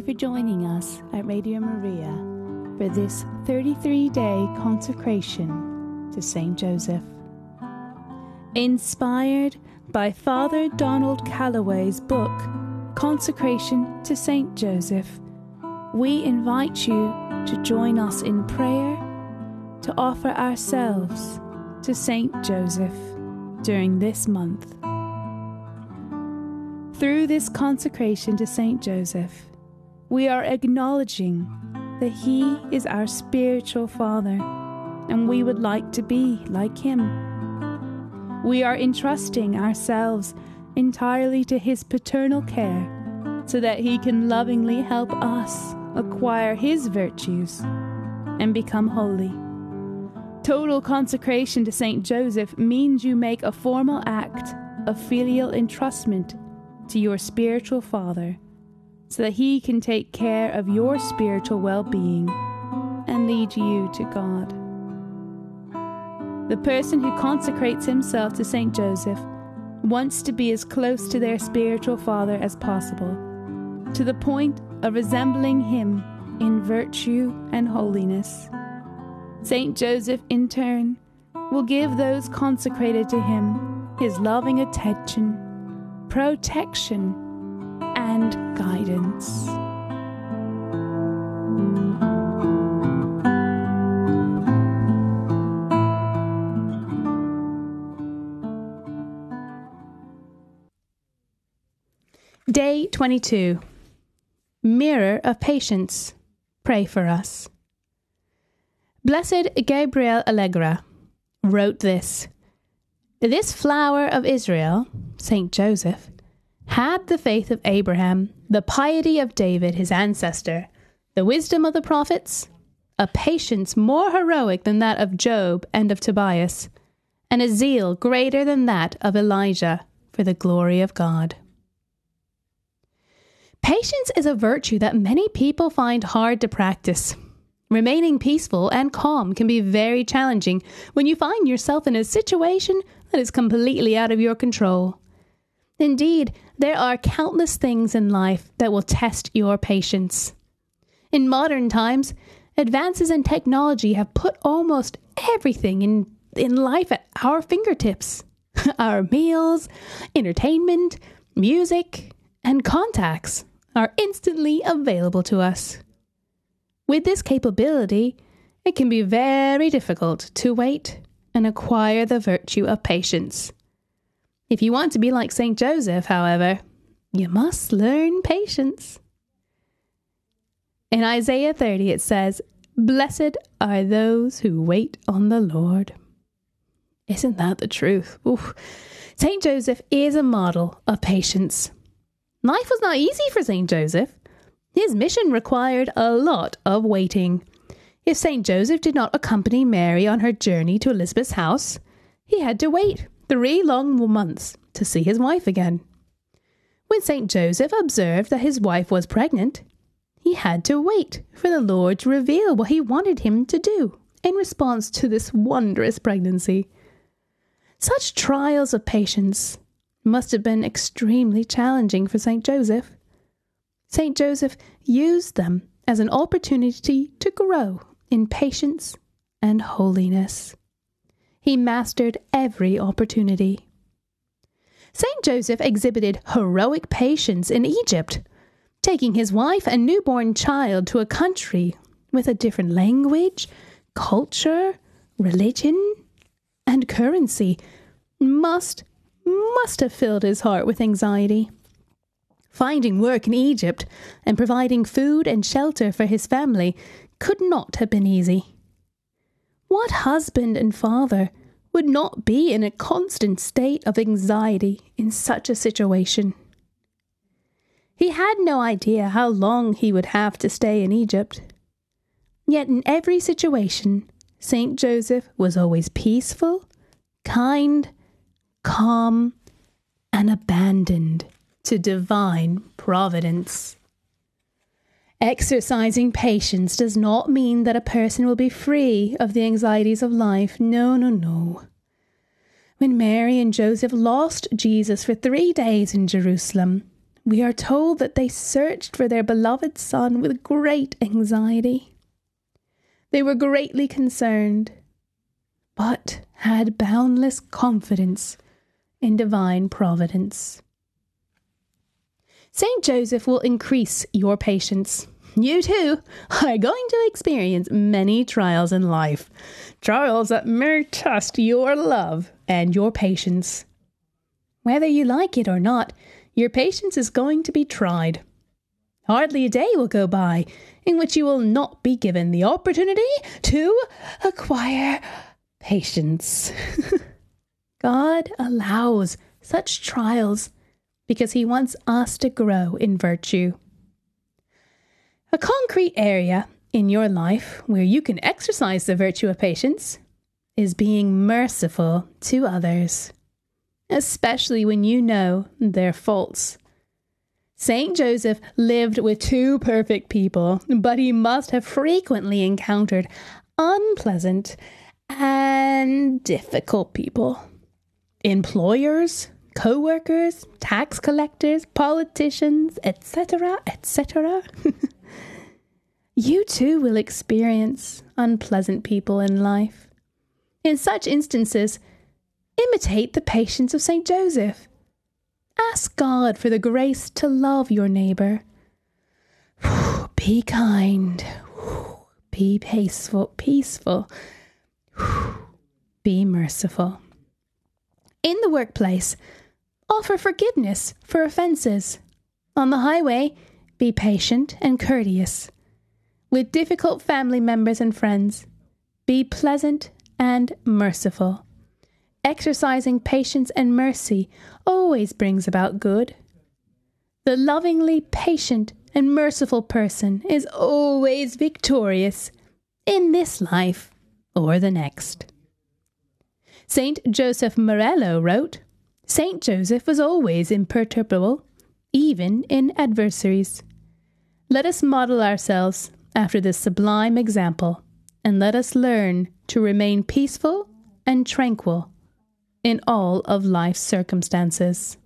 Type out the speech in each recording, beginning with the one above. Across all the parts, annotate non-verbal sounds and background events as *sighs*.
you for joining us at Radio Maria for this 33 day consecration to St. Joseph. Inspired by Father Donald Calloway's book, Consecration to St. Joseph, we invite you to join us in prayer to offer ourselves to St. Joseph during this month. Through this consecration to St. Joseph, we are acknowledging that he is our spiritual father and we would like to be like him. We are entrusting ourselves entirely to his paternal care so that he can lovingly help us acquire his virtues and become holy. Total consecration to St. Joseph means you make a formal act of filial entrustment to your spiritual father so that he can take care of your spiritual well being and lead you to God. The person who consecrates himself to St. Joseph wants to be as close to their spiritual father as possible, to the point of resembling him in virtue and holiness. St. Joseph, in turn, will give those consecrated to him his loving attention, protection, and guidance. Day 22 Mirror of Patience. Pray for us. Blessed Gabriel Allegra wrote this This flower of Israel, Saint Joseph, had the faith of Abraham, the piety of David, his ancestor, the wisdom of the prophets, a patience more heroic than that of Job and of Tobias, and a zeal greater than that of Elijah for the glory of God. Patience is a virtue that many people find hard to practice. Remaining peaceful and calm can be very challenging when you find yourself in a situation that is completely out of your control. Indeed, there are countless things in life that will test your patience. In modern times, advances in technology have put almost everything in, in life at our fingertips *laughs* our meals, entertainment, music, and contacts are instantly available to us. With this capability, it can be very difficult to wait and acquire the virtue of patience. If you want to be like St. Joseph, however, you must learn patience. In Isaiah 30, it says, Blessed are those who wait on the Lord. Isn't that the truth? St. Joseph is a model of patience. Life was not easy for St. Joseph. His mission required a lot of waiting. If St. Joseph did not accompany Mary on her journey to Elizabeth's house, he had to wait three long months to see his wife again. When St. Joseph observed that his wife was pregnant, he had to wait for the Lord to reveal what he wanted him to do in response to this wondrous pregnancy. Such trials of patience must have been extremely challenging for St. Joseph. St. Joseph used them as an opportunity to grow in patience and holiness. He mastered every opportunity. St. Joseph exhibited heroic patience in Egypt, taking his wife and newborn child to a country with a different language, culture, religion, and currency must must have filled his heart with anxiety. Finding work in Egypt and providing food and shelter for his family could not have been easy. What husband and father would not be in a constant state of anxiety in such a situation? He had no idea how long he would have to stay in Egypt. Yet in every situation, St. Joseph was always peaceful, kind, calm, and abandoned to divine providence. Exercising patience does not mean that a person will be free of the anxieties of life. No, no, no. When Mary and Joseph lost Jesus for three days in Jerusalem, we are told that they searched for their beloved son with great anxiety. They were greatly concerned, but had boundless confidence in divine providence. Saint Joseph will increase your patience. You too are going to experience many trials in life, trials that may test your love and your patience. Whether you like it or not, your patience is going to be tried. Hardly a day will go by in which you will not be given the opportunity to acquire patience. *laughs* God allows such trials because He wants us to grow in virtue. A concrete area in your life where you can exercise the virtue of patience is being merciful to others, especially when you know their faults. Saint Joseph lived with two perfect people, but he must have frequently encountered unpleasant and difficult people. Employers, co workers, tax collectors, politicians, etc., etc. *laughs* you too will experience unpleasant people in life. In such instances, imitate the patience of St. Joseph. Ask God for the grace to love your neighbour. *sighs* Be kind. *sighs* Be peaceful, peaceful. *sighs* Be merciful. In the workplace, offer forgiveness for offences. On the highway, be patient and courteous. With difficult family members and friends, be pleasant and merciful. Exercising patience and mercy always brings about good. The lovingly patient and merciful person is always victorious in this life or the next. Saint Joseph Marello wrote, Saint Joseph was always imperturbable, even in adversaries. Let us model ourselves after this sublime example, and let us learn to remain peaceful and tranquil in all of life's circumstances.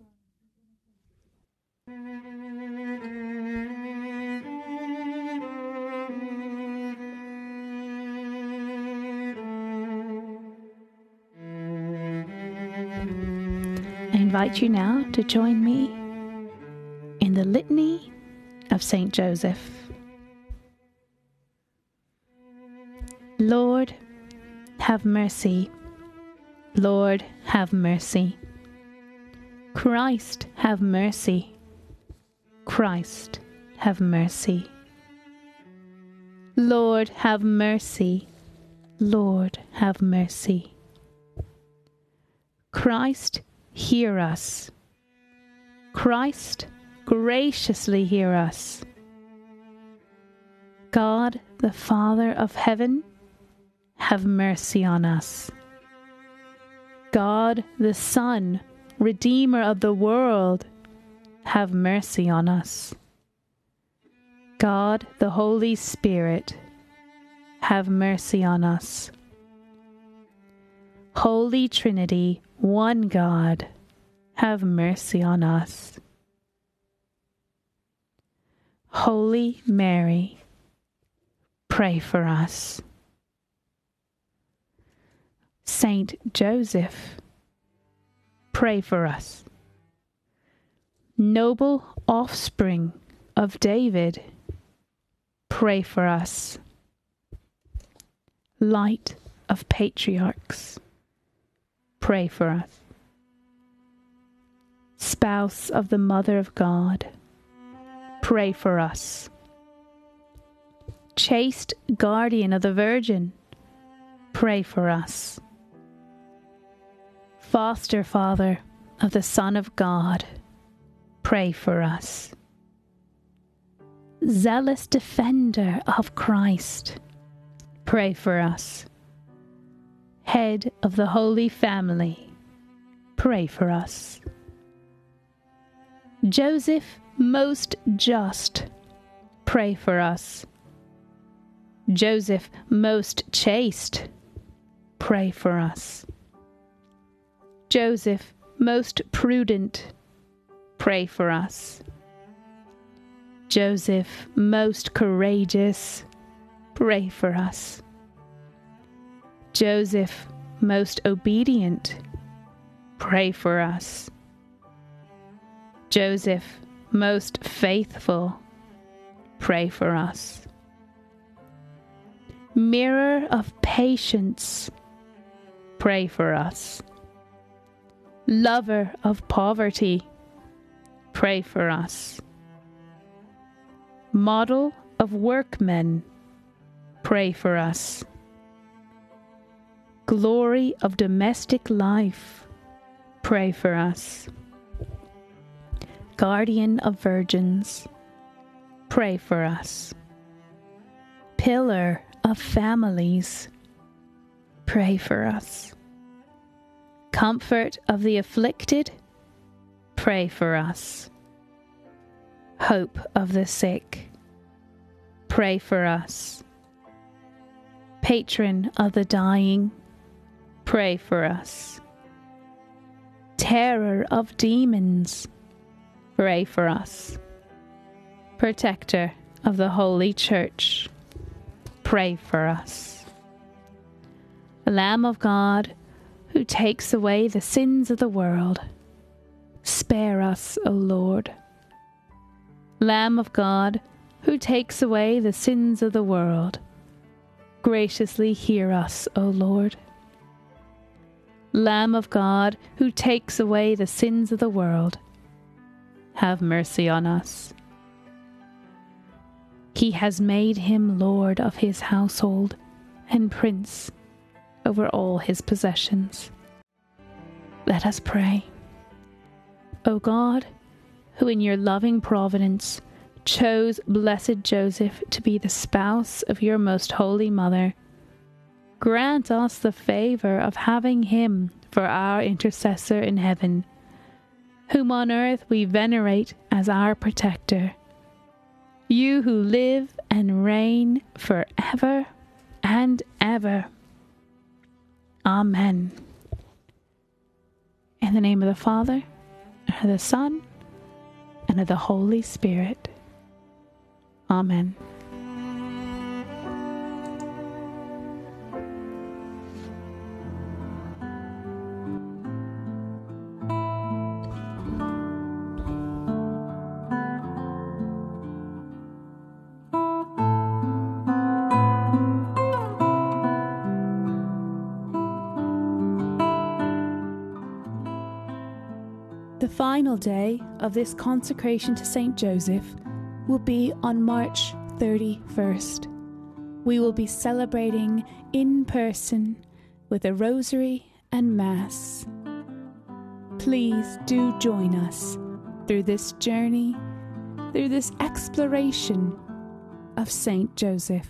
Invite you now to join me in the Litany of Saint Joseph. Lord, have mercy. Lord, have mercy. Christ, have mercy. Christ, have mercy. Lord, have mercy. Lord, have mercy. Christ, hear us. Christ, graciously hear us. God, the Father of heaven, have mercy on us. God the Son, Redeemer of the world, have mercy on us. God the Holy Spirit, have mercy on us. Holy Trinity, one God, have mercy on us. Holy Mary, pray for us. Saint Joseph, pray for us. Noble offspring of David, pray for us. Light of patriarchs, pray for us. Spouse of the Mother of God, pray for us. Chaste guardian of the Virgin, pray for us foster father of the Son of God, pray for us. Zealous defender of Christ, pray for us. Head of the Holy Family, pray for us. Joseph, most just, pray for us. Joseph, most chaste, pray for us. Joseph, most prudent, pray for us. Joseph, most courageous, pray for us. Joseph, most obedient, pray for us. Joseph, most faithful, pray for us. Mirror of patience, pray for us. Lover of poverty, pray for us. Model of workmen, pray for us. Glory of domestic life, pray for us. Guardian of virgins, pray for us. Pillar of families, pray for us. Comfort of the afflicted, pray for us. Hope of the sick, pray for us. Patron of the dying, pray for us. Terror of demons, pray for us. Protector of the Holy Church, pray for us. Lamb of God, who takes away the sins of the world, spare us, O Lord. Lamb of God, who takes away the sins of the world, graciously hear us, O Lord. Lamb of God, who takes away the sins of the world, have mercy on us. He has made him Lord of his household and Prince over all his possessions. Let us pray. O God, who in your loving providence chose blessed Joseph to be the spouse of your most holy mother, grant us the favour of having him for our intercessor in heaven whom on earth we venerate as our protector. You who live and reign for ever and ever. Amen. In the name of the Father, and of the Son, and of the Holy Spirit. Amen. Final day of this consecration to St. Joseph will be on March 31st. We will be celebrating in person with a rosary and Mass. Please do join us through this journey, through this exploration of St. Joseph.